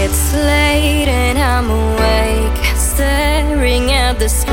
It's late and I'm awake, staring at the sky.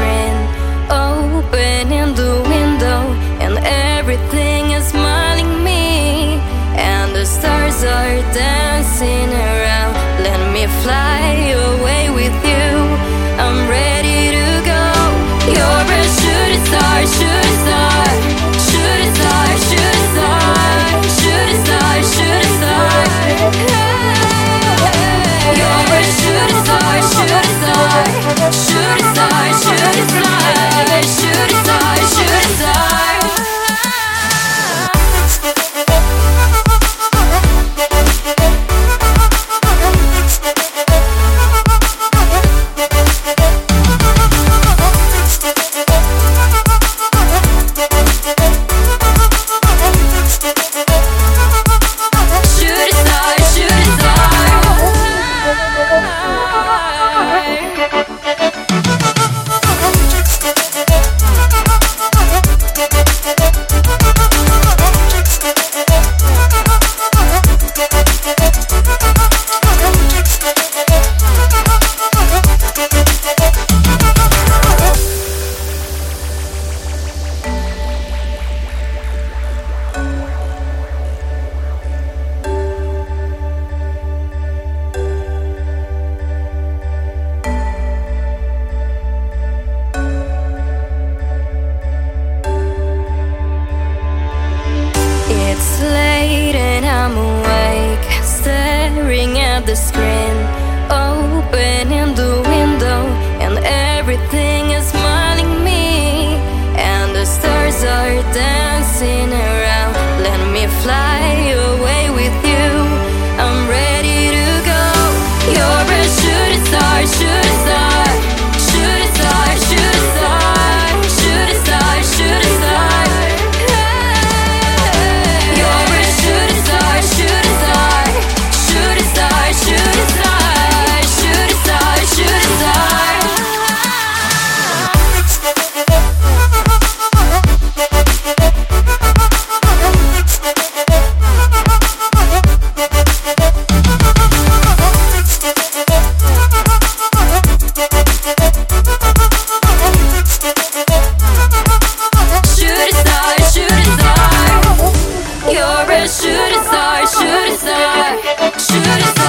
Shoot a star, shoot a star, shoot a star.